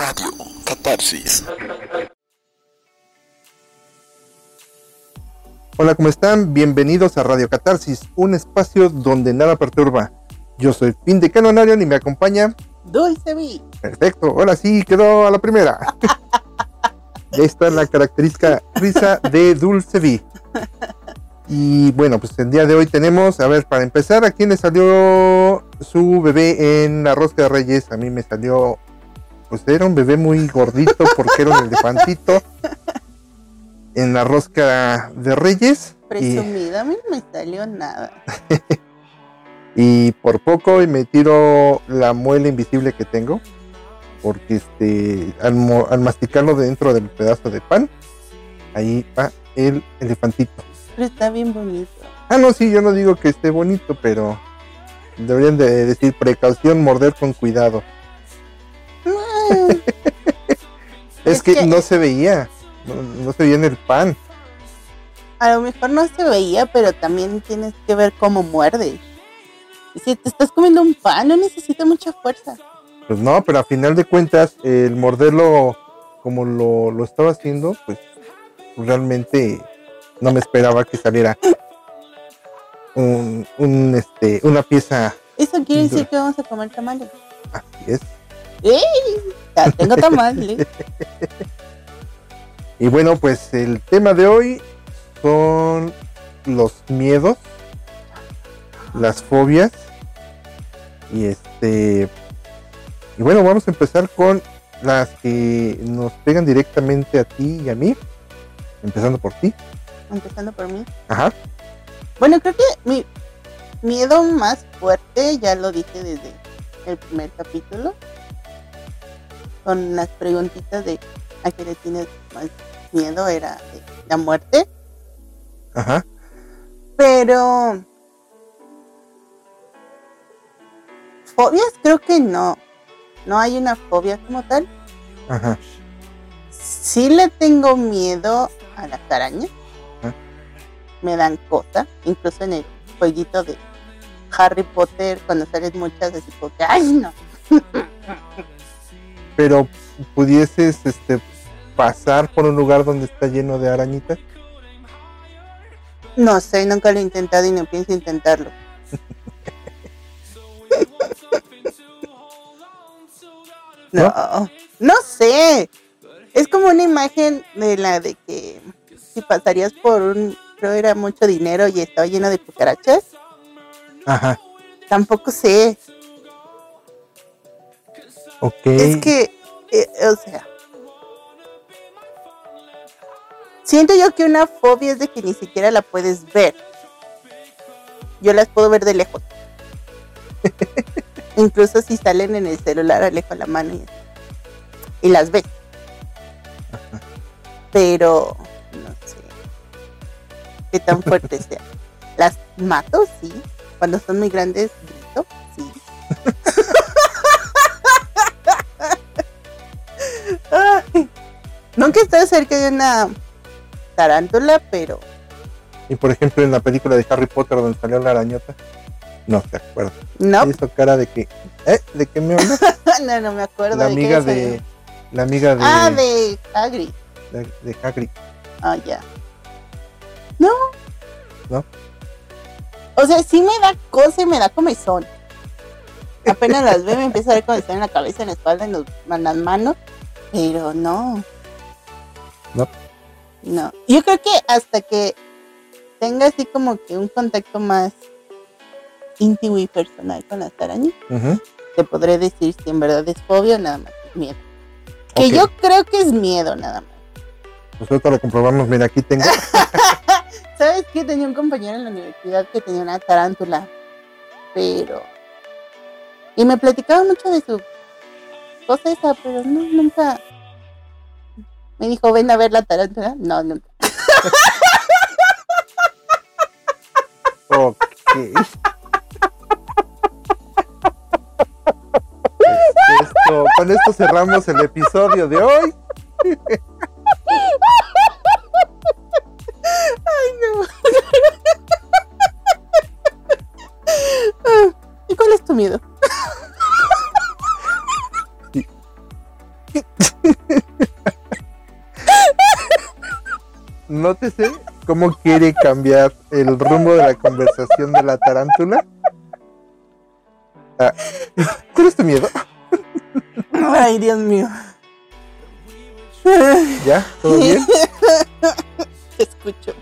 Radio Catarsis. Hola, ¿cómo están? Bienvenidos a Radio Catarsis, un espacio donde nada perturba. Yo soy Fin de Canonarian y me acompaña. Dulce Vi. Perfecto, ahora sí quedó a la primera. ya está la característica risa de Dulce Vi. Y bueno, pues el día de hoy tenemos, a ver, para empezar, ¿a quién le salió su bebé en la rosca de Reyes? A mí me salió, pues era un bebé muy gordito porque era un elefantito en la rosca de Reyes. Presumida, a mí no me salió nada. y por poco me tiro la muela invisible que tengo. Porque este al, al masticarlo dentro del pedazo de pan, ahí va el elefantito. Pero está bien bonito. Ah, no, sí, yo no digo que esté bonito, pero deberían de decir precaución, morder con cuidado. Es, Es que, que- no se veía, no, no se veía en el pan. a lo mejor no se veía, pero también tienes que ver cómo muerde. Si te estás comiendo un pan, no necesita mucha fuerza. Pues no, pero a final de cuentas, el morderlo como lo, lo estaba haciendo, pues realmente no me esperaba que saliera un, un, este, una pieza Eso quiere decir que vamos a comer tamales. así es. ¡Ey! Ya tengo tamales. Y bueno, pues el tema de hoy son los miedos, las fobias. Y este. Y bueno, vamos a empezar con las que nos pegan directamente a ti y a mí. Empezando por ti. Empezando por mí. Ajá. Bueno, creo que mi miedo más fuerte, ya lo dije desde el primer capítulo, con las preguntitas de a qué le tienes más miedo, era de la muerte, Ajá. pero fobias creo que no, no hay una fobia como tal. Ajá. Sí le tengo miedo a las arañas. Ah. Me dan cosa. Incluso en el jueguito de Harry Potter, cuando salen muchas, así como que, ¡ay, no! Pero pudieses este pasar por un lugar donde está lleno de arañitas. No sé, nunca lo he intentado y no pienso intentarlo. no, no sé. Es como una imagen de la de que si pasarías por un, creo era mucho dinero y estaba lleno de cucarachas. Ajá. Tampoco sé. Es que, eh, o sea, siento yo que una fobia es de que ni siquiera la puedes ver. Yo las puedo ver de lejos. Incluso si salen en el celular, alejo la mano y, y las ves. Pero, no sé, qué tan fuerte sea. Las mato, sí. Cuando son muy grandes, grito, sí. Ay, Nunca he estado cerca de una tarántula, pero Y por ejemplo en la película de Harry Potter donde salió la arañota. No se acuerda. no, Y hizo cara de que, ¿eh? ¿De qué me hablas? no, no me acuerdo. la de qué amiga de, la amiga de, Ah, de Hagrid. de, de Hagrid. Ah, ya. No. ¿No? O sea, sí me da cosa y me da comezón. Apenas las veo me empieza a dar comezón en la cabeza, en la espalda, en, los- en las manos. Pero no. No. No. Yo creo que hasta que tenga así como que un contacto más íntimo y personal con las arañas, te podré decir si en verdad es fobia o nada más es miedo. Que yo creo que es miedo nada más. Pues ahorita lo comprobamos. Mira, aquí tengo. ¿Sabes qué? Tenía un compañero en la universidad que tenía una tarántula, pero... Y me platicaba mucho de su cosa esa, pero no, nunca... Me dijo, ven a ver la tarántula. No, nunca. Ok. Esto- con esto cerramos el episodio de hoy. cómo quiere cambiar el rumbo de la conversación de la tarántula. Ah, ¿Cuál es tu miedo? Ay, Dios mío. ¿Ya? ¿Todo bien? Te escucho.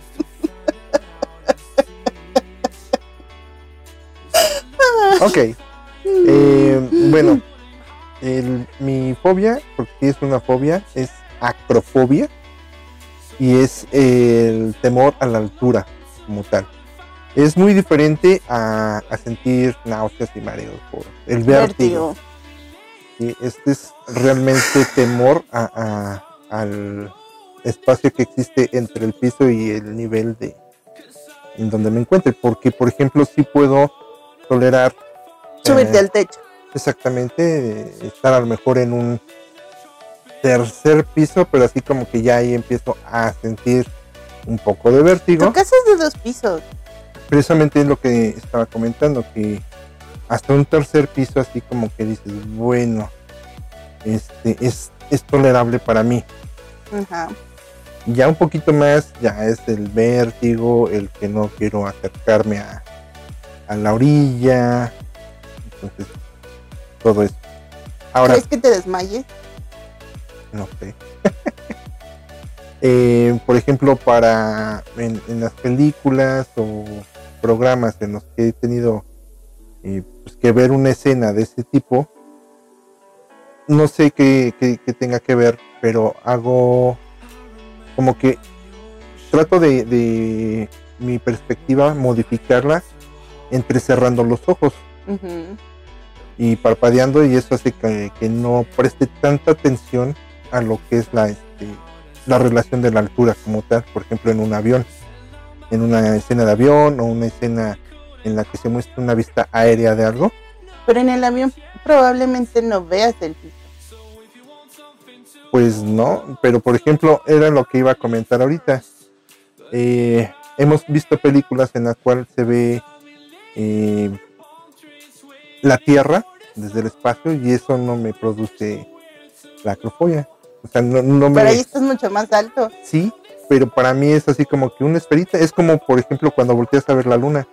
Ok. Eh, bueno, el- mi fobia, porque es una fobia, es acrofobia y es el temor a la altura como tal. Es muy diferente a, a sentir náuseas y mareos por el vértigo. Este es realmente temor a- a- al espacio que existe entre el piso y el nivel de en donde me encuentre. Porque, por ejemplo, sí puedo tolerar Subirte eh, al techo. exactamente estar a lo mejor en un tercer piso, pero así como que ya ahí empiezo a sentir un poco de vértigo. Tu casa es de dos pisos. Precisamente es lo que estaba comentando, que hasta un tercer piso así como que dices, bueno, este es, es tolerable para mí. Ajá. Ya un poquito más, ya es el vértigo, el que no quiero acercarme a, a la orilla. Entonces, todo eso. Ahora, ¿Crees que te desmayes? No sé. Eh, por ejemplo, para en, en las películas o programas en los que he tenido eh, pues, que ver una escena de ese tipo, no sé qué, qué- qué tenga que ver, pero hago como que trato de, de mi perspectiva modificarla entrecerrando los ojos y parpadeando y eso hace que, que no preste tanta atención a lo que es la este, la relación de la altura como tal, por ejemplo en un avión, en una escena de avión o una escena en la que se muestra una vista aérea de algo, Pero en el avión probablemente no veas el piso. pues no, pero por ejemplo era lo que iba a comentar ahorita. Eh, hemos visto películas en la cual se ve eh, la Tierra desde el espacio y eso no me produce la acrofobia. O sea, no, no me... Pero ahí estás mucho más alto. Sí, pero para mí es así como que una esperita. Es como, por ejemplo, cuando volteas a ver la luna.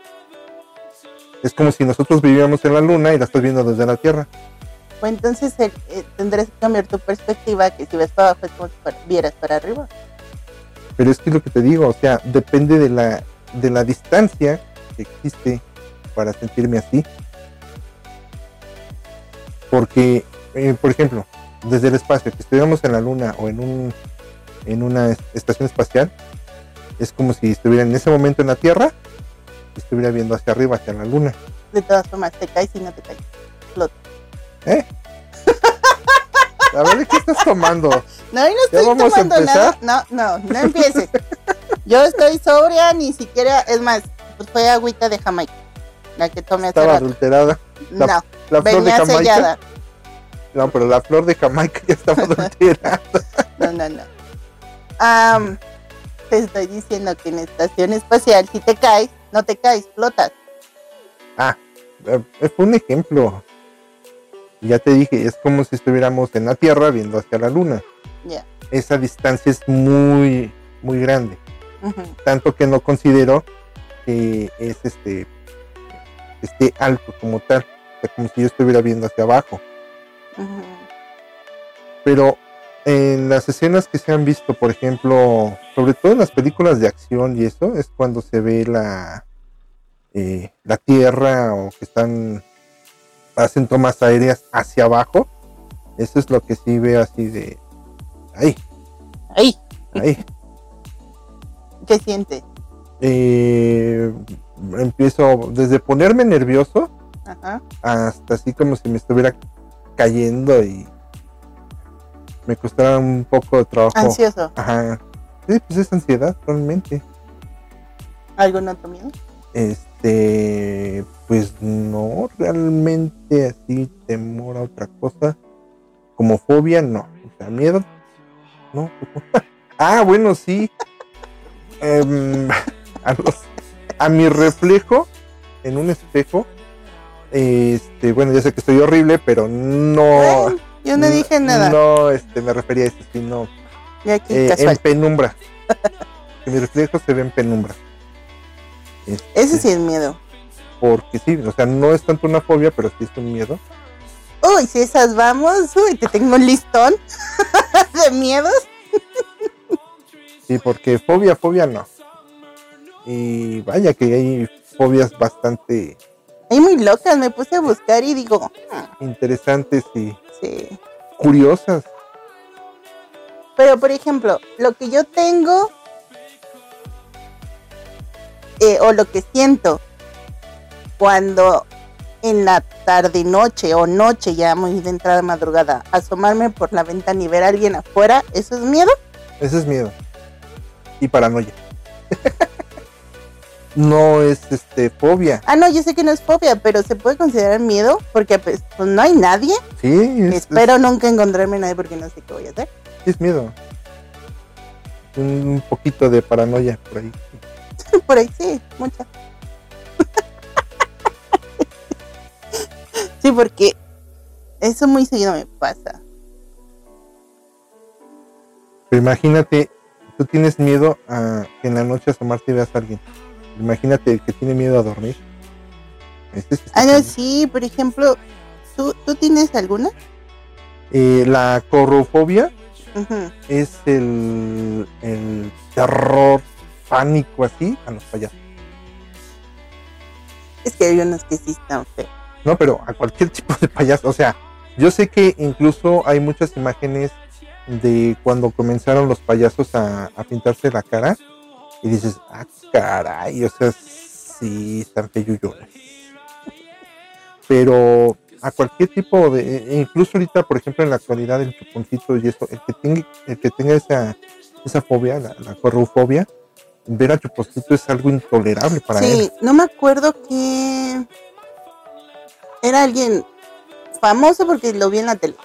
Es como si nosotros viviéramos en la luna y la estás viendo desde la Tierra. O entonces eh, eh, tendrás que cambiar tu perspectiva, que si ves para abajo es como si para- vieras para arriba. Pero es que es lo que te digo, o sea, depende de la, de la distancia que existe para sentirme así. Porque, eh, por ejemplo, desde el espacio, que estuviéramos en la luna o en un en una es- estación espacial, es como si estuviera en ese momento en la Tierra y estuviera viendo hacia arriba, hacia la luna. De todas formas, te caes y no te caes. Flota. ¿Eh? A ver, ¿de ¿qué estás tomando? No, no ¿Ya estoy vamos a tomando nada. No, no, no empieces. Yo estoy sobria, ni siquiera, es más, pues fue agüita de Jamaica. La que tomé hace Estaba rato. adulterada. No, La flor de venía Jamaica. sellada. No, pero la flor de Jamaica ya estaba adulterada. No, no, no. Te estoy diciendo que en estación espacial, si te caes, no te caes, flotas. Eh, Fue un ejemplo. Ya te dije, es como si estuviéramos en la Tierra viendo hacia la Luna. Ya. Esa distancia es muy, muy grande. Tanto que no considero que es este esté alto como tal. O sea, como si yo estuviera viendo hacia abajo. Pero en las escenas que se han visto, por ejemplo, sobre todo en las películas de acción y eso, es cuando se ve la, eh, la tierra o que están, hacen tomas aéreas hacia abajo. Eso es lo que sí veo así de, ay, Ahí, ay. ¿qué sientes? Eh, empiezo desde ponerme nervioso Ajá. hasta así como si me estuviera cayendo y me costara un poco de trabajo. Ansioso. Ajá. Sí, pues es ansiedad, realmente. ¿Algún otro miedo? Este, pues no, realmente así temor a otra cosa. Como fobia, no. O sea, miedo, no. ah, bueno, sí. Em, a, los- a mi reflejo en un espejo. Este, bueno, ya sé que estoy horrible, pero no. Ay, yo no dije nada. No, este, me refería a eso, sino Y aquí eh, en penumbra. que mi reflejo se ve en penumbra. Este, Ese sí es miedo. Porque sí, o sea, no es tanto una fobia, pero sí es un miedo. Uy, si esas vamos, uy, te tengo un listón de miedos. Sí, porque fobia, fobia no. Y vaya que hay fobias bastante Muy locas, me puse a buscar y digo, ah, interesantes y sí. curiosas. Pero por ejemplo, lo que yo tengo eh, o lo que siento cuando en la tarde noche o noche ya muy de entrada madrugada asomarme por la ventana y ver a alguien afuera, eso es miedo. Ese es miedo. Y paranoia. no es este fobia. Ah, no, yo sé que no es fobia, pero se puede considerar miedo porque pues, pues, no hay nadie. Sí, es, Espero nunca encontrarme nadie porque no sé qué voy a hacer. es- es miedo. Un, un poquito de paranoia por ahí. Por ahí sí, mucha. sí, porque eso muy seguido me pasa. Pero imagínate, tú tienes miedo a que en la noche asomarte y veas a alguien. Imagínate el que tiene miedo a dormir. Este Ah, no, cañón. sí, por ejemplo, ¿tú, ¿tú tienes alguna? Eh, la corrofobia es el, el terror, pánico así a los payasos. Es que hay unos que sí están feos. No, pero a cualquier tipo de payaso. O sea, yo sé que incluso hay muchas imágenes de cuando comenzaron los payasos a, a pintarse la cara y dices, ah, caray, o sea, sí, están feyuyones. Pero a cualquier tipo de, e incluso ahorita, por ejemplo, en la actualidad, el chuponcito y eso, el que tenga, el que tenga esa, esa fobia, la, la corrufobia, ver a chuponcito es algo intolerable para él. Sí, no me acuerdo que era alguien famoso porque lo vi en la tele.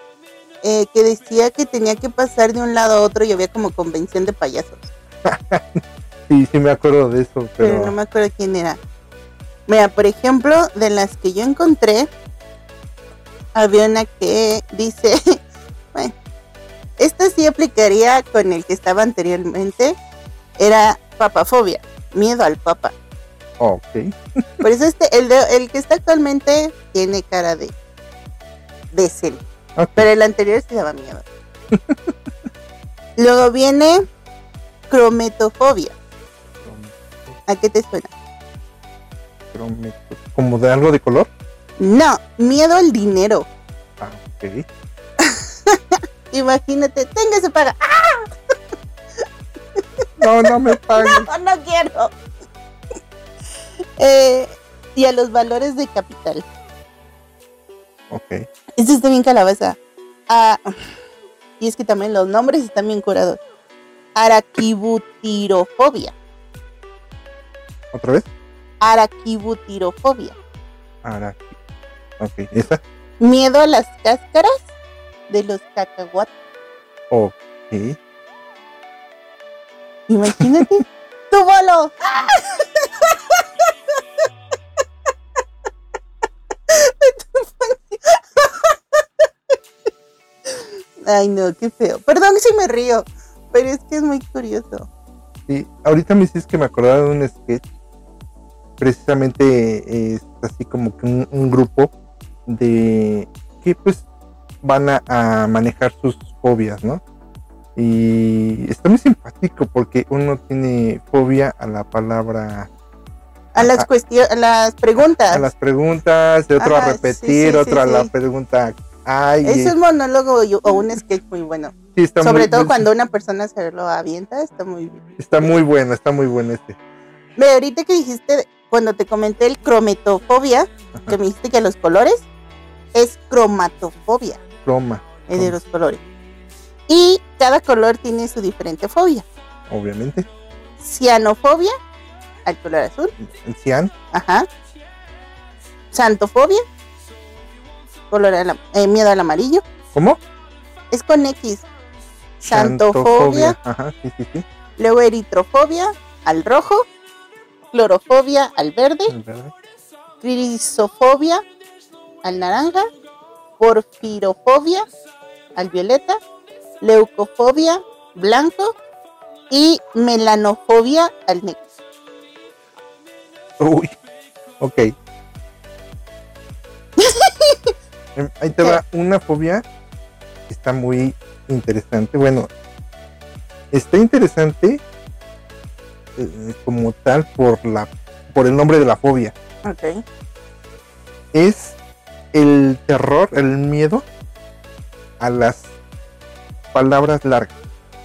eh, que decía que tenía que pasar de un lado a otro y había como convención de payasos. Sí, sí me acuerdo de eso, pero pero... no me acuerdo quién era. Mira, por ejemplo, de las que yo encontré, había una que dice, bueno, esta sí aplicaría con el que estaba anteriormente, era papafobia, miedo al papa. Ok. Por eso este, el, de- el que está actualmente tiene cara de, de cel, pero el anterior sí daba miedo. Luego viene crometofobia. ¿A qué te suena? Como de algo de color. No, miedo al dinero. Ah, ok. Imagínate, tenga se paga. ¡Ah! No, no me pagues. No, no quiero. Eh, y a los valores de capital. Ok. Esto está bien calabaza. Ah, y es que también los nombres están bien curados. Araquibutirofobia. ¿Otra vez? Araquibutirofobia. Aquí. Ok, esa. Miedo a las cáscaras de los cacahuates. Ok. Imagínate. ¡Tu bolo! Ay, no, qué feo. Perdón si me río, pero es que es muy curioso. Sí, ahorita me dices que me acordaba de un sketch. Precisamente eh, es así como que un, un grupo de que pues van a, a manejar sus fobias, ¿no? Y está muy simpático porque uno tiene fobia a la palabra, A las Ajá. cuestiones, a las preguntas. a las preguntas, de otro Ajá, a repetir, sí, otro a la pregunta. Ay, Es un monólogo o un sketch muy bueno. sí, está Sobre muy- todo muy- cuando una persona se lo avienta, está muy bien. Está muy bueno, está muy bueno este. Ve, ahorita que dijiste, cuando te comenté el crometofobia, que me dijiste que los colores, es cromatofobia, Roma, es de los colores. Y cada color tiene su diferente fobia. obviamente. Cianofobia, al color azul, El cian, ajá. Santofobia, color al- eh, miedo al amarillo, ¿cómo? es con X. Santofobia, Ajá, sí, sí, sí. luego eritrofobia, al rojo, clorofobia, al verde, crisofobia al naranja, porfirofobia al violeta, leucofobia blanco, y melanofobia al negro. Uy, ok. Em, Ahí te va una fobia que está muy interesante. Bueno, está interesante eh, como tal por la por el nombre de la fobia. Ok. Es el terror, el miedo a las palabras largas.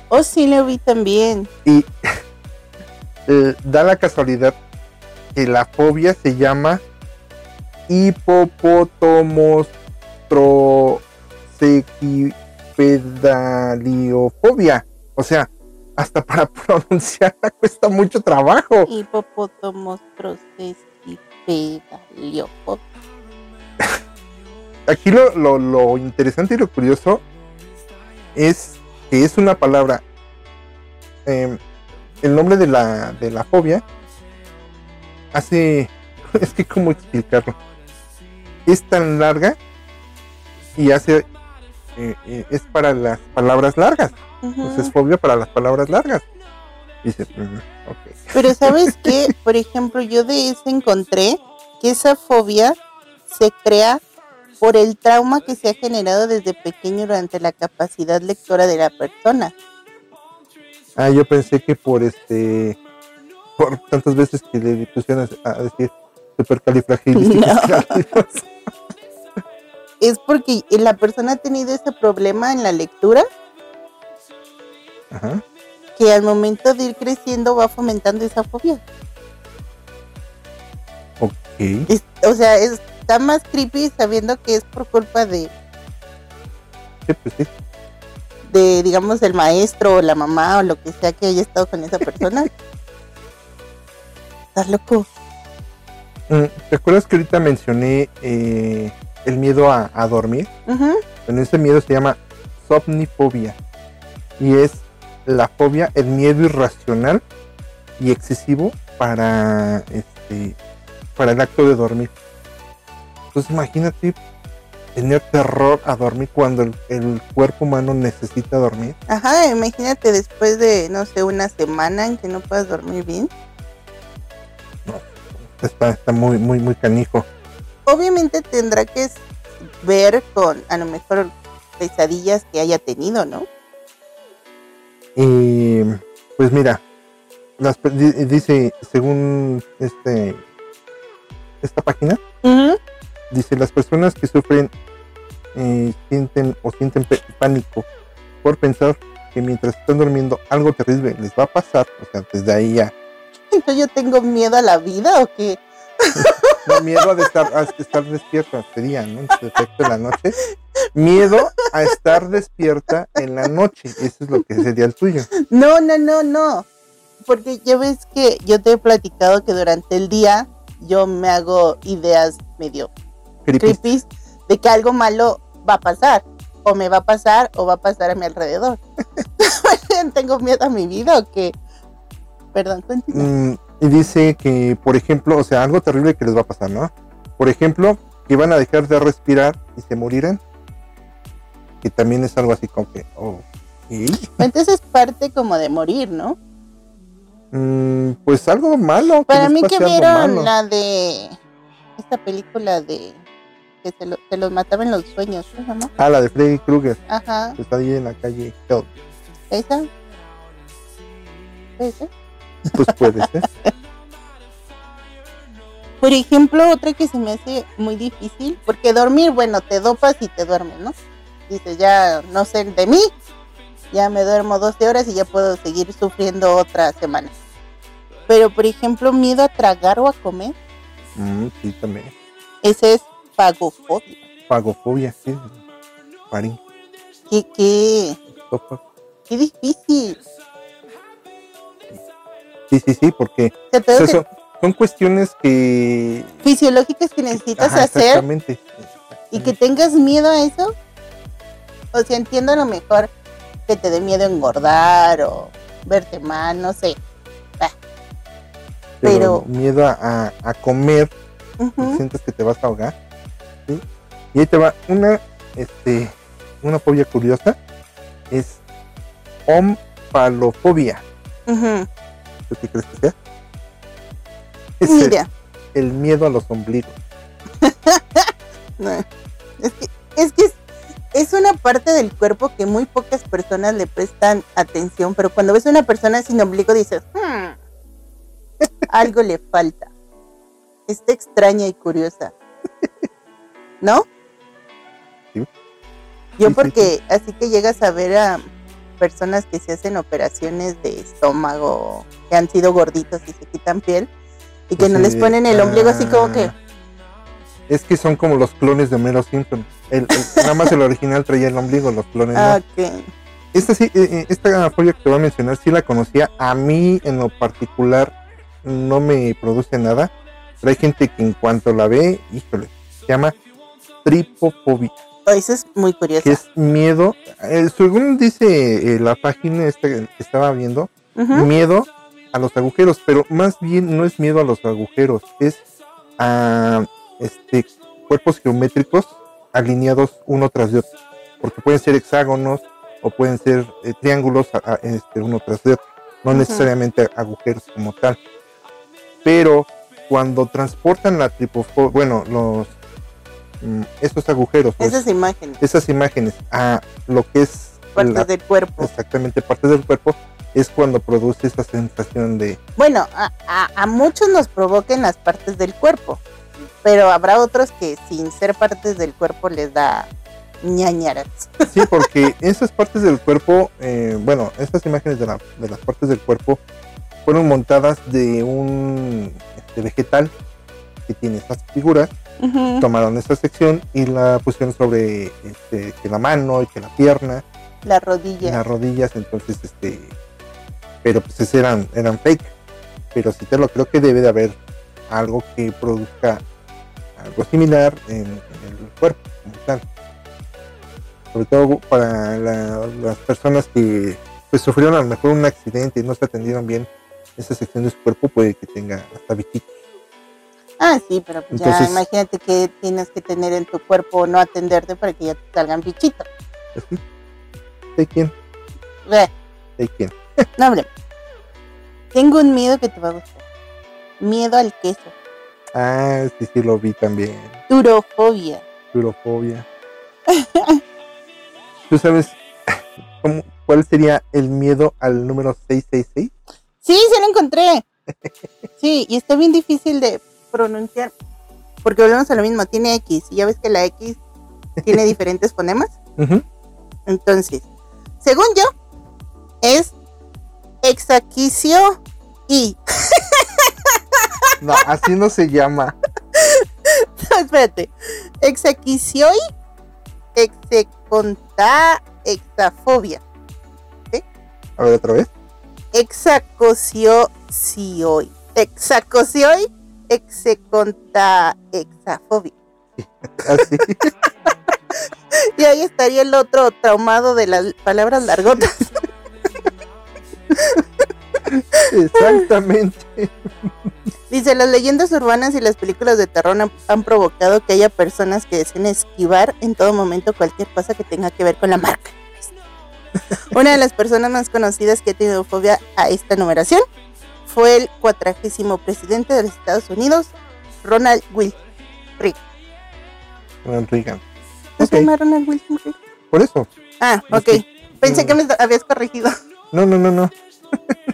Oh, sí, lo vi también. Y eh, da la casualidad que la fobia se llama hipopotomostrosecipedaliofobia. O sea, hasta para pronunciarla cuesta mucho trabajo. Hipopótamos Aquí lo, lo- lo interesante y lo curioso es que es una palabra. em, el nombre de la, de la fobia hace. Es que, ¿cómo explicarlo? Es tan larga y hace. Eh, eh, es para las palabras largas. Pues es fobia para las palabras largas. Dice, "Mm, ok. Pero ¿sabes qué? Por ejemplo, yo de eso encontré que esa fobia se crea por el trauma que se ha generado desde pequeño durante la capacidad lectora de la persona. Ah, yo pensé que por este. Por tantas veces que le pusieron a a decir supercalifragilisticoexpialidocious. Es porque la persona ha tenido ese problema en la lectura Ajá. que al momento de ir creciendo va fomentando esa fobia. Ok. Es- o sea, es- está más creepy sabiendo que es por culpa de, Sí, pues sí. de, digamos, el maestro o la mamá o lo que sea que haya estado con esa persona. Estás loco. Mm, ¿Te acuerdas que ahorita mencioné eh, el miedo a, a dormir? Ujú. Bueno, ese miedo se llama somnifobia. Y es la fobia, el miedo irracional y excesivo para este para el acto de dormir. Entonces imagínate tener terror a dormir cuando el, el cuerpo humano necesita dormir. Ajá, imagínate después de, no sé, una semana en que no puedas dormir bien. Está, está muy, muy, muy canijo. Obviamente tendrá que ver con, a lo mejor, pesadillas que haya tenido, ¿no? Y pues mira, las dice, según este esta página, dice las personas que sufren eh, sienten o sienten pánico por pensar que mientras están durmiendo algo terrible les va a pasar, o sea, desde ahí ya, Entonces yo tengo miedo a la vida o qué? No, miedo a, estar, a estar despierta sería, ¿no? En la noche. Miedo a estar despierta en la noche, eso es lo que sería el tuyo. No, no, no, no. Porque ya ves que yo te he platicado que durante el día yo me hago ideas medio Creepy. creepy de que algo malo va a pasar. O me va a pasar o va a pasar a mi alrededor. ¿Tengo miedo a mi vida o qué? Perdón, continúa. Mm, y dice que, por ejemplo, o sea, algo terrible que les va a pasar, ¿no? Por ejemplo, que van a dejar de respirar y se morirán. Que también es algo así como que, oh, ¿y? Entonces es parte como de morir, ¿no? Mm, pues algo malo. Para les mí que vieron la de esta película de que se, lo- se los mataba en los sueños, ¿cómo se llama? Ah, la de Freddy Krueger, Ajá, que está ahí en la calle esa. ¿Esa? Pues puede ser. Por ejemplo, otra que se me hace muy difícil, porque dormir, bueno, te dopas y te duermes, ¿no? Dices, ya no sé de mí, ya me duermo 12 horas y ya puedo seguir sufriendo otra semana. Pero, por ejemplo, miedo a tragar o a comer, Mm, sí, también. ese es pagofobia. Pagofobia, sí. Parín. Qué, qué, sopa. qué difícil. Sí, sí, sí, porque O sea, o tengo sea, que- son, son cuestiones que... fisiológicas que necesitas Ajá, hacer Exactamente. y que tengas miedo a eso. O sea, entiendo a lo mejor que te dé miedo engordar o verte mal, no sé. pero, pero- miedo a, a- comer, sientes que te vas a ahogar. ¿sí? Y ahí te va una, este, una fobia curiosa, es ompalofobia. Ujú. ¿Tú qué crees que sea? Es el, Mira, el miedo a los ombligos. no, es que, es que es, es una parte del cuerpo que muy pocas personas le prestan atención, pero cuando ves a una persona sin ombligo dices, "Hmm, algo le falta. Está extraña y curiosa. ¿No? Sí. Yo porque así que llegas a ver a personas que se hacen operaciones de estómago, que han sido gorditos y se quitan piel, y que no Así les ponen el ombligo así como que... ah, Es que son como los clones de Homero Simpson. El, el- nada más el original traía el ombligo, los clones Ah, no. ok. Esta sí, eh, eh, esta folla que te voy a mencionar sí la conocía. A mí en lo particular no me produce nada. Pero hay gente que en cuanto la ve, híjole, se llama tripofobia, eso es muy curioso. que es miedo. eh, según dice eh, la página esta que estaba viendo, miedo a los agujeros, pero más bien no es miedo a los agujeros, es a este cuerpos geométricos alineados uno tras de otro, porque pueden ser hexágonos o pueden ser eh, triángulos a- a- este, uno tras de otro, no necesariamente agujeros como tal. Pero cuando transportan la tripofobia, bueno, los estos agujeros, pues, Esas imágenes, esas imágenes a lo que es partes la- del cuerpo. exactamente parte del cuerpo, es cuando produce esa sensación de Bueno, a, a- a muchos nos provoquen las partes del cuerpo, pero habrá otros que sin ser partes del cuerpo les da ñañaras. Sí, porque esas partes del cuerpo, eh, bueno, estas imágenes de, la- de las partes del cuerpo fueron montadas de un este, vegetal que tiene estas figuras. Tomaron esta sección y la pusieron sobre este, que la mano y que la pierna, La rodilla. las rodillas. Entonces, este, pero pues eran, eran fake. Pero sí te lo creo que debe de haber algo que produzca algo similar en, en el cuerpo, como tal. Sobre todo para la- las personas que pues, sufrieron a lo mejor un accidente y no se atendieron bien esa sección de su cuerpo, puede que tenga hasta bichitos. Ah, sí, pero pues ya imagínate que tienes que tener en tu cuerpo no atenderte para que ya te salgan bichitos. ¿De quién? Ve, ¿De quién? No, hombre. Tengo un miedo que te va a gustar. Miedo al queso. Ah, sí, sí, lo vi también. Turofobia. Turofobia. ¿Tú sabes cómo, cuál sería el miedo al número 666? Sí, sí lo encontré. Sí, y está bien difícil de pronunciar. Porque volvemos a lo mismo, tiene X. Y ya ves que la X tiene diferentes fonemas. Entonces, según yo, es exacicio y. No, así no se llama. espérate. Exacicioi, execonta, exafobia. A ver otra vez. Exacocioi. Exacocioi, execonta, exafobia. Así. Y ahí estaría el otro traumado de las palabras largotas. Exactamente. Dice, las leyendas urbanas y las películas de terror han, han provocado que haya personas que deseen esquivar en todo momento cualquier cosa que tenga que ver con la marca. Una de las personas más conocidas que ha tenido fobia a esta numeración fue el cuadragésimo presidente de los Estados Unidos, Ronald Wilson. Ronald Reagan. ¿No se llama Ronald Wilson? Reagan? Por eso. Ah, ok. Pensé que me habías corregido. No, no, no, no.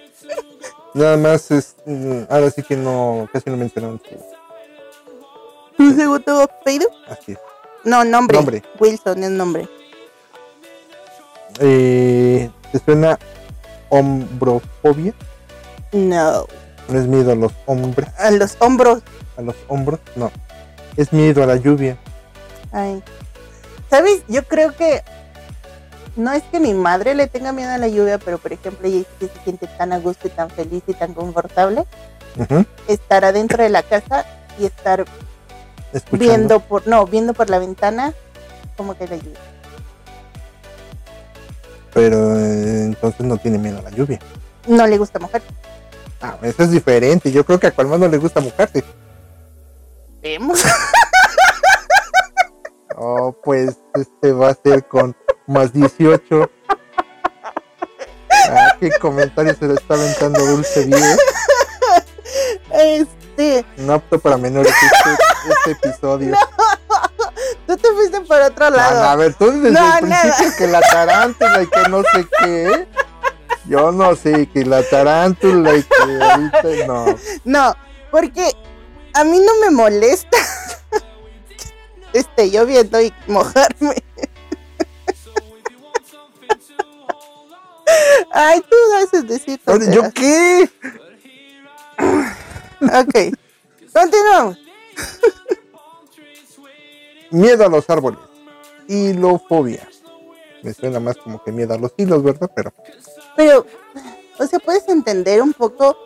Nada más es. mm, Ahora sí que no. Casi no mencionaron. ¿Tu segundo apellido? Así es. No, nombre. Nombre. Wilson es nombre. Eh, ¿Te suena hombrofobia? No. No es miedo a los hombres, A los hombros. a los hombros, no. Es miedo a la lluvia. Ay. ¿Sabes? Yo creo que no es que mi madre le tenga miedo a la lluvia, pero por ejemplo ella se siente tan a gusto y tan feliz y tan confortable estar adentro de la casa y estar Escuchando. viendo por, no, viendo por la ventana como que la lluvia. Pero eh, entonces no tiene miedo a la lluvia. No le gusta mojar. Ah, eso es diferente. Yo creo que a cual más no le gusta mojarse. Vemos. Oh, pues este va a ser con más 18. Ah, ¿Qué comentario se le está aventando Dulce Vie? Este, No apto para menores este, este episodio. tú te fuiste por otro No, no, a lado. ver, tú desde No, el principio que la tarántula y que no sé qué. Yo no sé, que la tarántula y que ahorita no. No, porque a mí no me molesta esté lloviendo y mojarme. Ay, tú haces decir ¿Yo qué? Ok, continuamos. Miedo a los árboles. Hilofobia. Me suena más como que miedo a los hilos, ¿verdad? Pero Pero, o sea, puedes entender un poco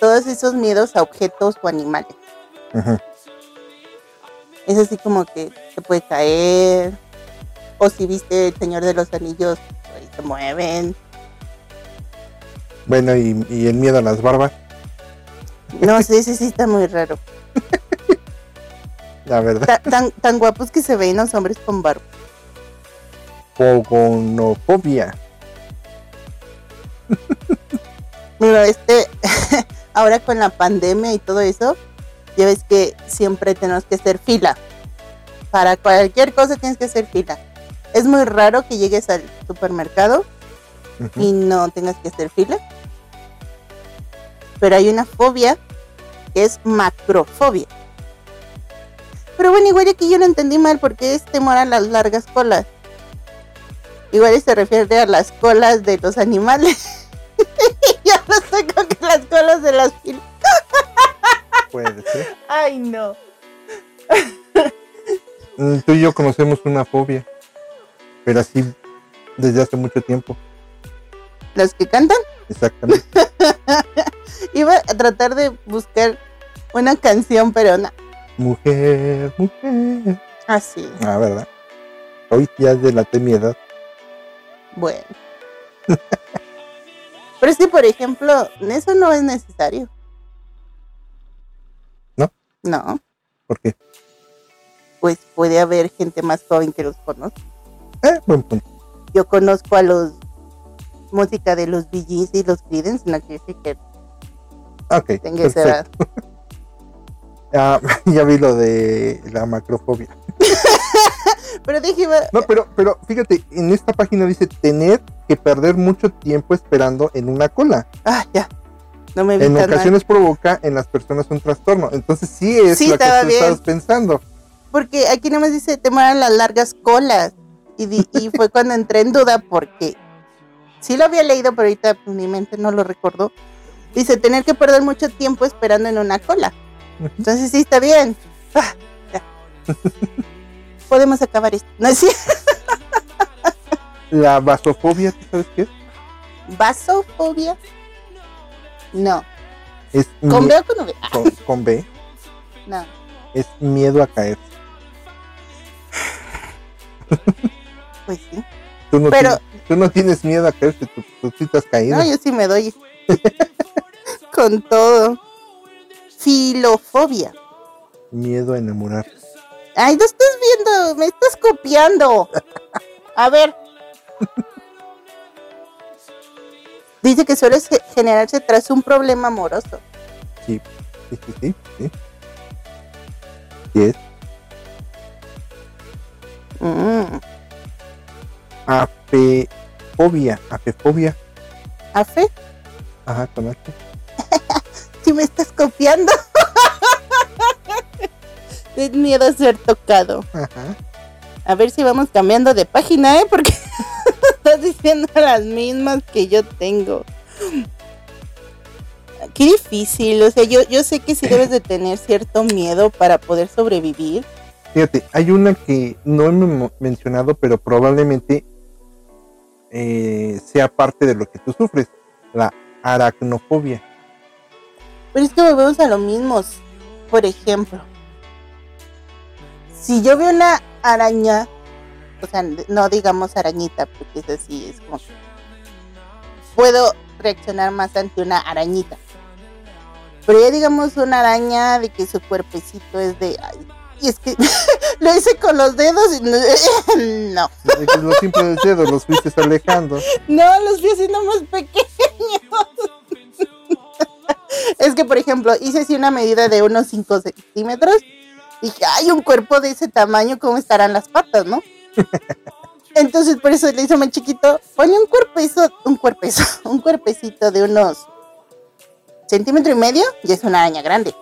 todos esos miedos a objetos o animales. Es así como que se puede caer. O si viste el Señor de los Anillos, ahí se mueven. bueno, y, y el miedo a las barbas, No sé, ese sí está muy raro. la verdad. Ta- tan, tan guapos que se ven los hombres con barba. Pogonofobia. Pero este, ahora con la pandemia y todo eso, ya ves que siempre tenemos que hacer fila. Para cualquier cosa tienes que hacer fila. Es muy raro que llegues al supermercado y no tengas que hacer fila. Pero hay una fobia que es macrofobia. Pero bueno, igual aquí yo lo entendí mal porque es temor a las largas colas. Igual se refiere a las colas de los animales. no sé con que las colas de las filas. Puede ser. Ay, no. Mm, Tú y yo conocemos una fobia. Pero así desde hace mucho tiempo. Los que cantan. Exactamente. Iba a tratar de buscar una canción, pero no. Mujer, mujer. Así. Ah, ¿verdad? Hoy ya delaté mi edad. Bueno. Pero es que, por ejemplo, eso no es necesario. ¿No? No, porque pues puede haber gente más joven que los conozca. Eh, buen punto. Yo conozco a los música de los Gees y los Creedence, no quiere decir que Ok. tenga esa edad. Ah, ya vi lo de la macrofobia. Pero dije, iba- No, pero, pero fíjate, en esta página dice tener que perder mucho tiempo esperando en una cola. ah, ya, no me vi En mal. ocasiones provoca en las personas un trastorno. Entonces sí es Sí, la que tú bien. estabas pensando. Porque aquí nomás dice temor a las largas colas. Y, di- y fue cuando entré en duda porque sí lo había leído, pero ahorita pues, mi mente no lo recordó. Dice tener que perder mucho tiempo esperando en una cola. Entonces sí está bien. Ah, ya. Podemos acabar esto. ¿No es cierto? La vasofobia, ¿tú sabes qué es? ¿Vasofobia? No. Es ¿Con B o con V? Ah, con- con B. no. Es miedo a caer. Pues sí. Tú no, Pero- tienes, tú no tienes miedo a caerte, tú, tú sí te has caído. No, yo sí me doy. con todo. Filofobia. Miedo a enamorar. Ay, no estás viendo, me estás copiando. A ver. Dice que suele ge- generarse tras un problema amoroso. Sí, sí, sí, sí. Sí es. Mm. Afefobia. Afefobia. ¿Afe? Ajá, con H. Si me estás copiando. Es miedo a ser tocado. Ajá. A ver si vamos cambiando de página, ¿eh? Porque estás diciendo las mismas que yo tengo. Qué difícil, o sea, yo, yo sé que sí debes de tener cierto miedo para poder sobrevivir. Fíjate, hay una que no hemos mencionado, pero probablemente eh, sea parte de lo que tú sufres. La aracnofobia. Pero es que volvemos a lo mismo. Por ejemplo, si yo veo una araña, o sea, no digamos arañita, porque es así, es como. Puedo reaccionar más ante una arañita. Pero ya digamos una araña de que su cuerpecito es de. ay, Y es que lo hice con los dedos y no. no. Los simples dedos los fuiste alejando. No, los fui haciendo más pequeños. Es que, por ejemplo, hice así una medida de unos 5 centímetros. Dije, hay un cuerpo de ese tamaño, ¿cómo estarán las patas, no? Entonces, por eso le hice más chiquito. Pone un cuerpezo, un cuerpezo, un cuerpecito de unos centímetro y medio y es una araña grande.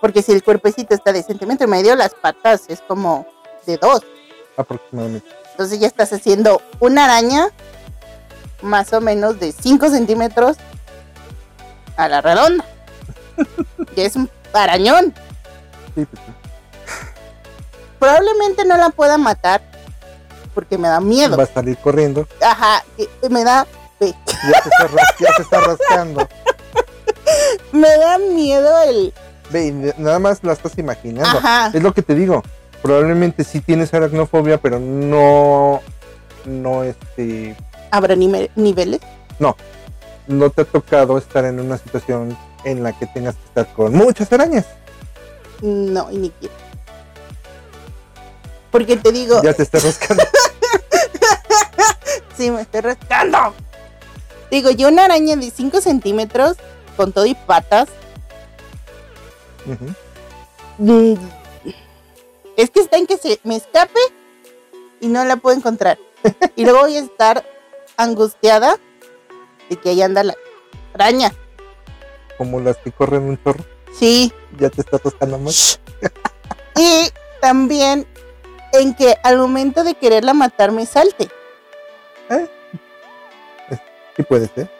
Porque si el cuerpecito está de centímetro y medio, las patas es como de dos. Aproximadamente. Entonces ya estás haciendo una araña más o menos de 5 centímetros a la redonda. y es un arañón. Sí, sí. Probablemente no la pueda matar porque me da miedo. Va a salir corriendo. Ajá, que me da. Ya se está, ras- ya se está rascando. Me da miedo el. Ve, nada más la estás imaginando. Ajá. Es lo que te digo. Probablemente sí tienes aracnofobia, pero no. No, este. ¿Habrá nime- niveles? No te ha tocado estar en una situación en la que tengas que estar con muchas arañas. No, y ni quiero. Porque te digo, Ya te está rascando. sí, me estoy rascando. Digo, yo una araña de 5 centímetros con todo y patas. Mm, Es que está en que se me escape y no la puedo encontrar. Y luego voy a estar angustiada de que ahí anda la araña. Como las que corren un chorro. Sí, Ya te está rascando más. Y también en que al momento de quererla matar me salte. Sí puede ser.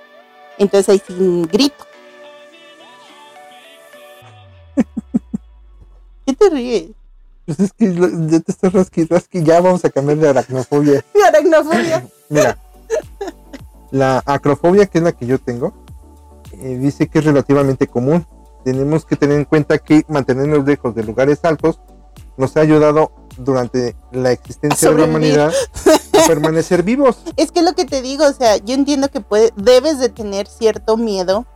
Entonces ahí sí grito. ¿Qué te ríes? Pues es que ya te estás rasquando. Es que ya vamos a cambiar de aracnofobia. Mi aracnofobia. Mira, la acrofobia, que es la que yo tengo, eh, dice que es relativamente común. Tenemos que tener en cuenta que mantenernos lejos de lugares altos nos ha ayudado durante la existencia de la humanidad a permanecer vivos. Es que es lo que te digo, o sea, yo entiendo que puede, debes de tener cierto miedo.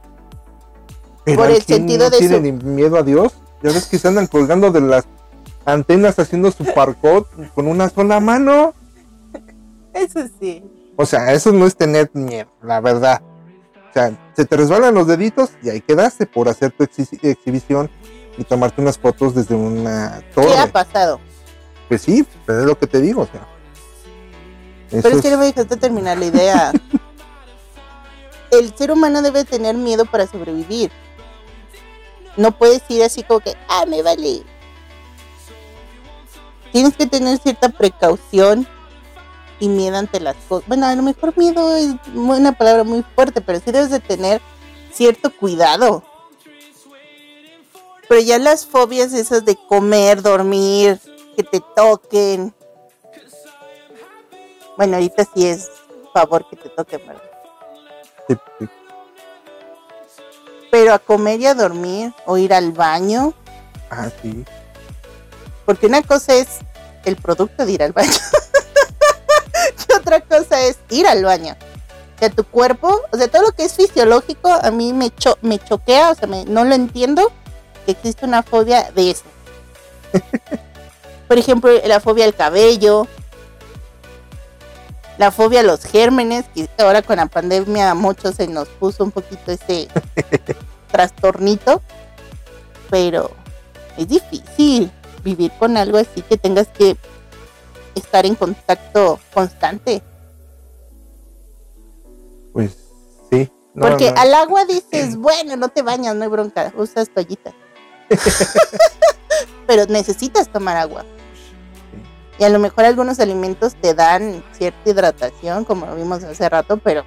Pero Por el ¿quién sentido no de tiene su- ni miedo a Dios. Ya ves que se andan colgando de las antenas haciendo su parkour con una sola mano. Eso sí. O sea, eso no es tener miedo, la verdad. O sea, se te resbalan los deditos y ahí quedaste por hacer tu exhi- exhibición y tomarte unas fotos desde una ¿Qué ha torre. pasado? Pues sí, pero es lo que te digo, o sea. Eso Pero es que no me dejaste terminar la idea. El ser humano debe tener miedo para sobrevivir. No puedes ir así como que, ah, me vale. Tienes que tener cierta precaución y miedo ante las cosas. Bueno, a lo mejor miedo es una palabra muy fuerte, pero sí debes de tener cierto cuidado. Pero ya las fobias esas de comer, dormir, que te toquen, bueno, ahorita sí es favor que te toque, ¿verdad? sí, sí. Pero a comer y a dormir o ir al baño, Ah, sí. porque una cosa es el producto de ir al baño. otra cosa es ir al baño. O sea, tu cuerpo, o sea, todo lo que es fisiológico a mí me, cho- me choquea, o sea, me- no lo entiendo que existe una fobia de eso. Por ejemplo, la fobia al cabello, la fobia a los gérmenes, que ahora con la pandemia a muchos se nos puso un poquito ese trastornito, pero es difícil vivir con algo así que tengas que estar en contacto constante. Pues sí. No, Porque no. al agua dices, bueno, no te bañas, no hay bronca, usas toallitas. Pero necesitas tomar agua. Y a lo mejor algunos alimentos te dan cierta hidratación, como lo vimos hace rato, pero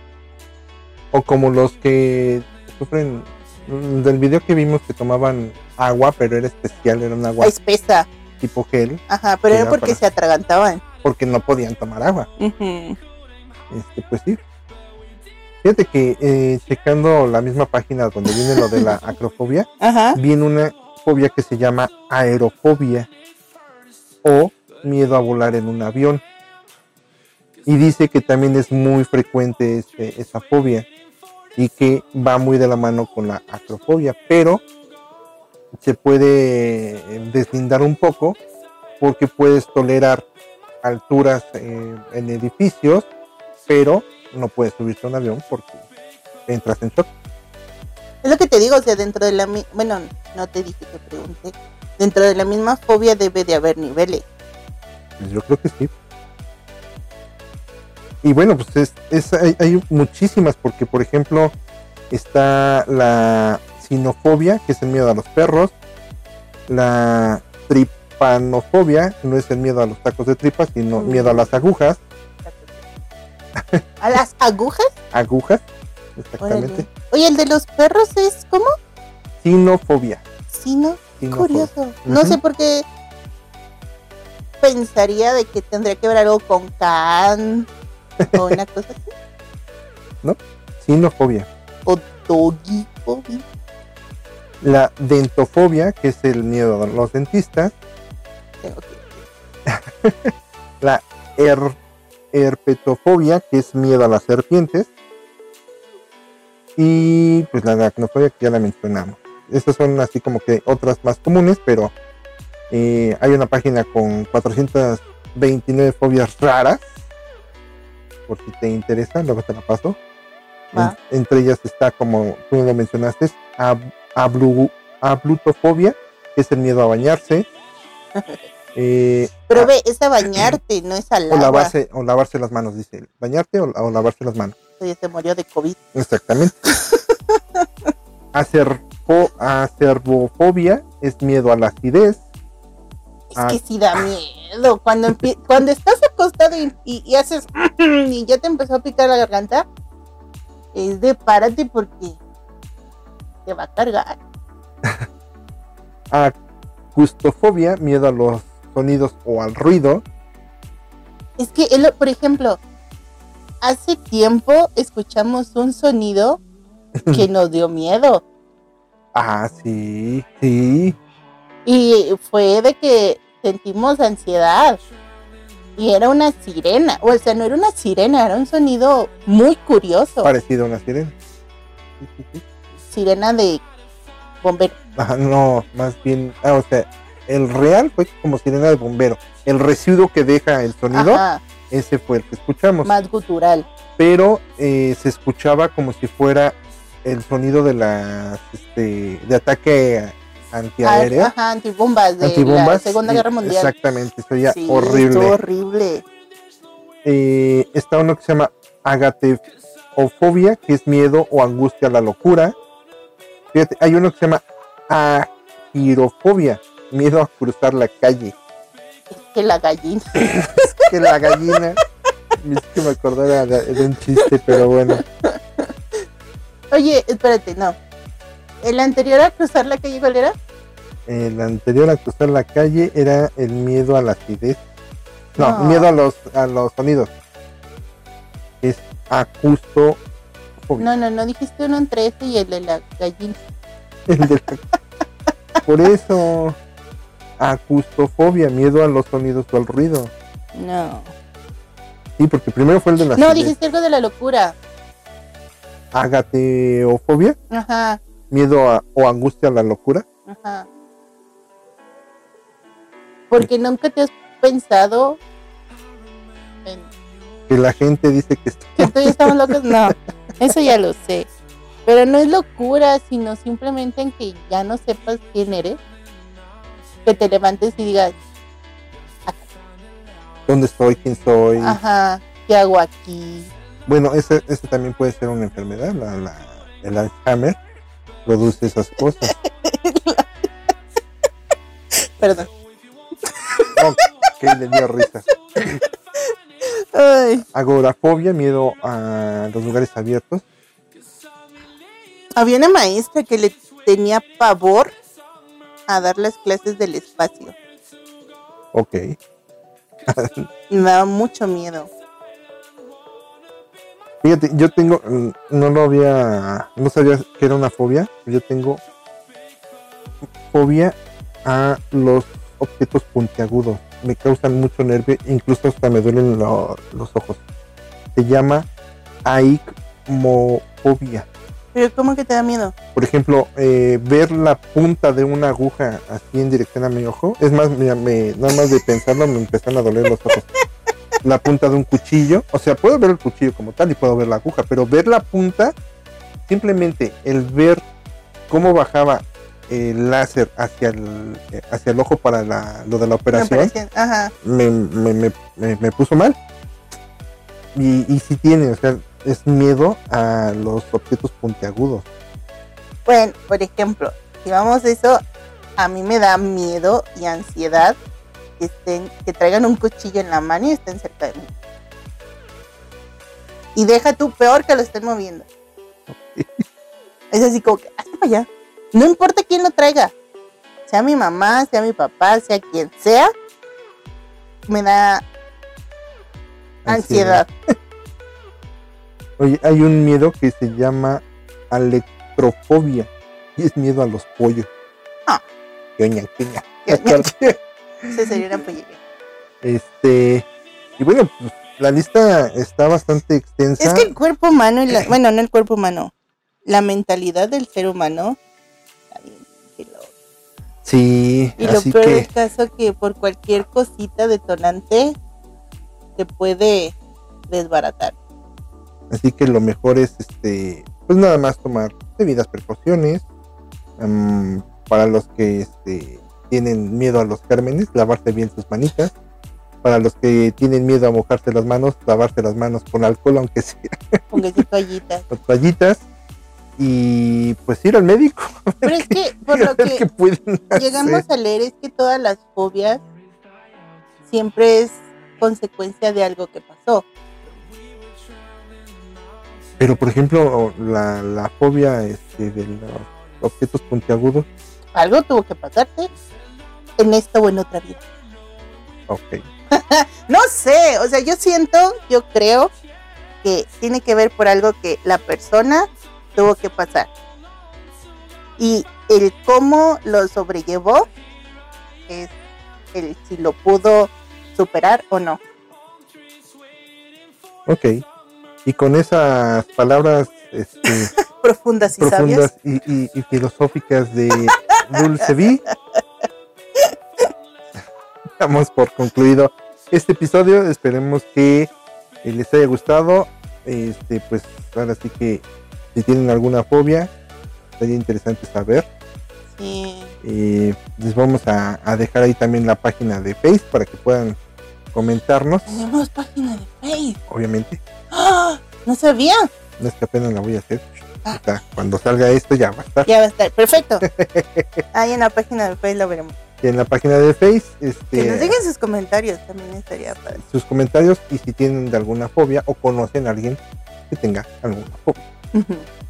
O como los que sufren mm, del video que vimos que tomaban agua, pero era especial, era un agua espesa. Tipo gel, Ajá, pero era porque para- se atragantaban. porque no podían tomar agua. Este, pues sí. Fíjate que eh, checando la misma página donde viene lo de la acrofobia, Ajá. viene una fobia que se llama aerofobia o miedo a volar en un avión. Y dice que también es muy frecuente este, esa fobia y que va muy de la mano con la acrofobia, pero se puede eh, deslindar un poco porque puedes tolerar alturas eh, en edificios, pero no puedes subirte a un avión porque entras en shock. Es lo que te digo, o sea, dentro de la... mi- Bueno, no te dije, te pregunté. Dentro de la misma fobia debe de haber niveles. Pues yo creo que sí. Y bueno, pues es, es- hay, hay muchísimas, porque por ejemplo está la sinofobia, que es el miedo a los perros, la tripanofobia, no es el miedo a los tacos de tripas, sino Mm. miedo a las agujas, ¿A las agujas? agujas, exactamente. Oye, el de los perros es como sinofobia. Sí, ¿no? sinofobia. Curioso. No sé por qué pensaría de que tendría que ver algo con can o una cosa así. Sinofobia. O dogifobia. La dentofobia, que es el miedo a los dentistas, la her- herpetofobia, que es miedo a las serpientes, y pues la aracnofobia, que ya la mencionamos. Estas son así como que otras más comunes, pero eh, hay una página con 429 fobias raras, por si te interesa, luego te la paso. En- entre ellas está, como tú lo mencionaste, ab- ablu- ablutofobia, que es el miedo a bañarse. Eh, Pero ve, es a bañarte, no es al o agua. lavarse, o lavarse las manos, dice. Bañarte o, o lavarse las manos. Oye, se murió de COVID. Exactamente. Acerfo- acervofobia es miedo a la acidez. Es que sí da miedo. Cuando, empie- cuando estás acostado y, y- y haces y ya te empezó a picar la garganta, es de párate porque te va a cargar. Acustofobia, miedo a los sonidos o al ruido. Es que, por ejemplo, hace tiempo escuchamos un sonido que nos dio miedo. Ah, sí, sí. Y fue de que sentimos ansiedad. Y era una sirena. O sea, no era una sirena, era un sonido muy curioso. Parecido a una sirena. Sirena de bombero. Ah, no, más bien, ah, o sea, el real fue como sirena de bombero. El residuo que deja el sonido, Ajá, ese fue el que escuchamos. más gutural. pero eh, se escuchaba como si fuera el sonido de las este de ataque antiaéreo Ajá, antibombas de la Segunda Guerra Mundial. exactamente sería Sí, horrible horrible. Eh, está uno que se llama agateofobia que es miedo o angustia a la locura fíjate hay uno que se llama agirofobia miedo a cruzar la calle Es que la gallina. que la gallina es que me acordaba de, de un chiste pero bueno Oye, espérate, no. El anterior a cruzar la calle, ¿cuál era? El anterior a cruzar la calle era el miedo a la acidez. No, No. miedo a los a los sonidos. Es acusto. No, no, no dijiste uno entre ese y el de la gallina. Por eso acustofobia, miedo a los sonidos o al ruido. No. Sí, porque primero fue el de la No, dijiste algo de la locura. Agateofobia, Ajá, miedo a, o angustia a la locura. ajá. Porque nunca te has pensado en Que la gente dice que está que tú y estamos locos. No, eso ya lo sé. Pero no es locura, sino simplemente en que ya no sepas quién eres. Que te levantes y digas, dónde estoy, quién soy. ajá, ¿qué hago aquí? Bueno, ese, ese también puede ser una enfermedad. La, la, el Alzheimer produce esas cosas. Perdón. que le dio risa. Ay, Agorafobia, miedo a los lugares abiertos. había una maestra que le tenía pavor a dar las clases del espacio. Ok. Me daba mucho miedo. Fíjate, yo tengo, mm, no lo había, no sabía que era una fobia. Yo tengo fobia a los objetos puntiagudos. Me causan mucho nervio, incluso hasta me duelen lo- los ojos. Se llama aikmofobia. Pero ¿cómo que te da miedo? Por ejemplo, eh, ver la punta de una aguja así en dirección a mi ojo. Es más, mira, me, nada más de pensarlo me empezaron a doler los ojos. La punta de un cuchillo. O sea, puedo ver el cuchillo como tal y puedo ver la aguja, pero ver la punta, simplemente el ver cómo bajaba el láser hacia el, hacia el ojo para la, lo de la operación, operación. Ajá. me, me, me, me- puso mal. Y, y sí tiene, o sea, es miedo a los objetos puntiagudos. Bueno, por ejemplo, si vamos a eso, a mí me da miedo y ansiedad que estén, que traigan un cuchillo en la mano y estén cerca de mí. Y deja tú peor que lo estén moviendo. Es así como que, hazte para allá. No importa quién lo traiga. Sea mi mamá, sea mi papá, sea quien sea. Me da ansiedad. Oye, hay un miedo que se llama electrofobia y es miedo a los pollos. Ah. Queña. Queña. Ese sería una pollería. Este, y bueno, pues, la lista está bastante extensa. Es que el cuerpo humano, y la, bueno, no el cuerpo humano, la mentalidad del ser humano. Sí, Y lo peor que del caso que por cualquier cosita detonante se puede desbaratar. Así que lo mejor es, este, pues nada más tomar debidas precauciones. mm, para los que este, tienen miedo a los gérmenes, lavarse bien sus manitas. Para los que tienen miedo a mojarse las manos, lavarse las manos con alcohol, aunque sea Póngase toallitas. con toallitas. Y pues ir al médico. Pero es que por lo que hacer. llegamos a leer es que todas las fobias siempre es consecuencia de algo que pasó. Pero por ejemplo, la, la fobia este, de los objetos puntiagudos. Algo tuvo que pasarte en esta o en otra vida. Ok. No sé, o sea, yo siento, yo creo que tiene que ver por algo que la persona tuvo que pasar. Y el cómo lo sobrellevó es el si lo pudo superar o no. Ok. Y con esas palabras este, Profundas y sabias. profundas y, y- y filosóficas de Dulce V, damos por concluido este episodio. Esperemos que les haya gustado. Este, pues ahora sí que si tienen alguna fobia, sería interesante saber. Sí. Eh, les vamos a, a dejar ahí también la página de Face para que puedan comentarnos, Tenemos página de Facebook. obviamente. ¡Ah! No sabía. No es que apenas la voy a hacer. Ah. Cuando salga esto ya va a estar. Ya va a estar. Perfecto. Ahí en la página de Facebook lo veremos. Y en la página de Face, Que este, nos digan sus comentarios también estaría padre. sus comentarios y si tienen de alguna fobia o conocen a alguien que tenga alguna fobia.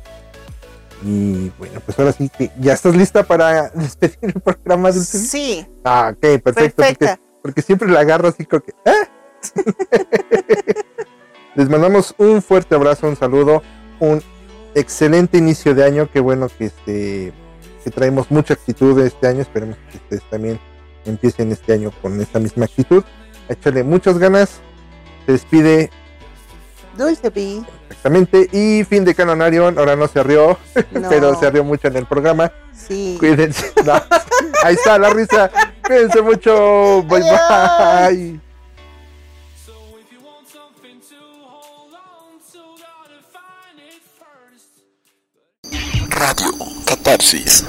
Y bueno, pues ahora sí que ya estás lista para despedir el programa del Sí, Ah, ok, perfecto. Porque, porque siempre la agarro así como que. ¿eh? Les mandamos un fuerte abrazo, un saludo, un excelente inicio de año. Qué bueno que este que traemos mucha actitud este año. Esperemos que ustedes también empiecen este año con esta misma actitud. Échale muchas ganas. Se despide Dulce B. exactamente. Y fin de Canonarion. Ahora no se rió, No, pero se rió mucho en el programa. Sí. Cuídense. No. Ahí está la risa. Cuídense mucho. Bye Adiós. bye. Radio Catarsis.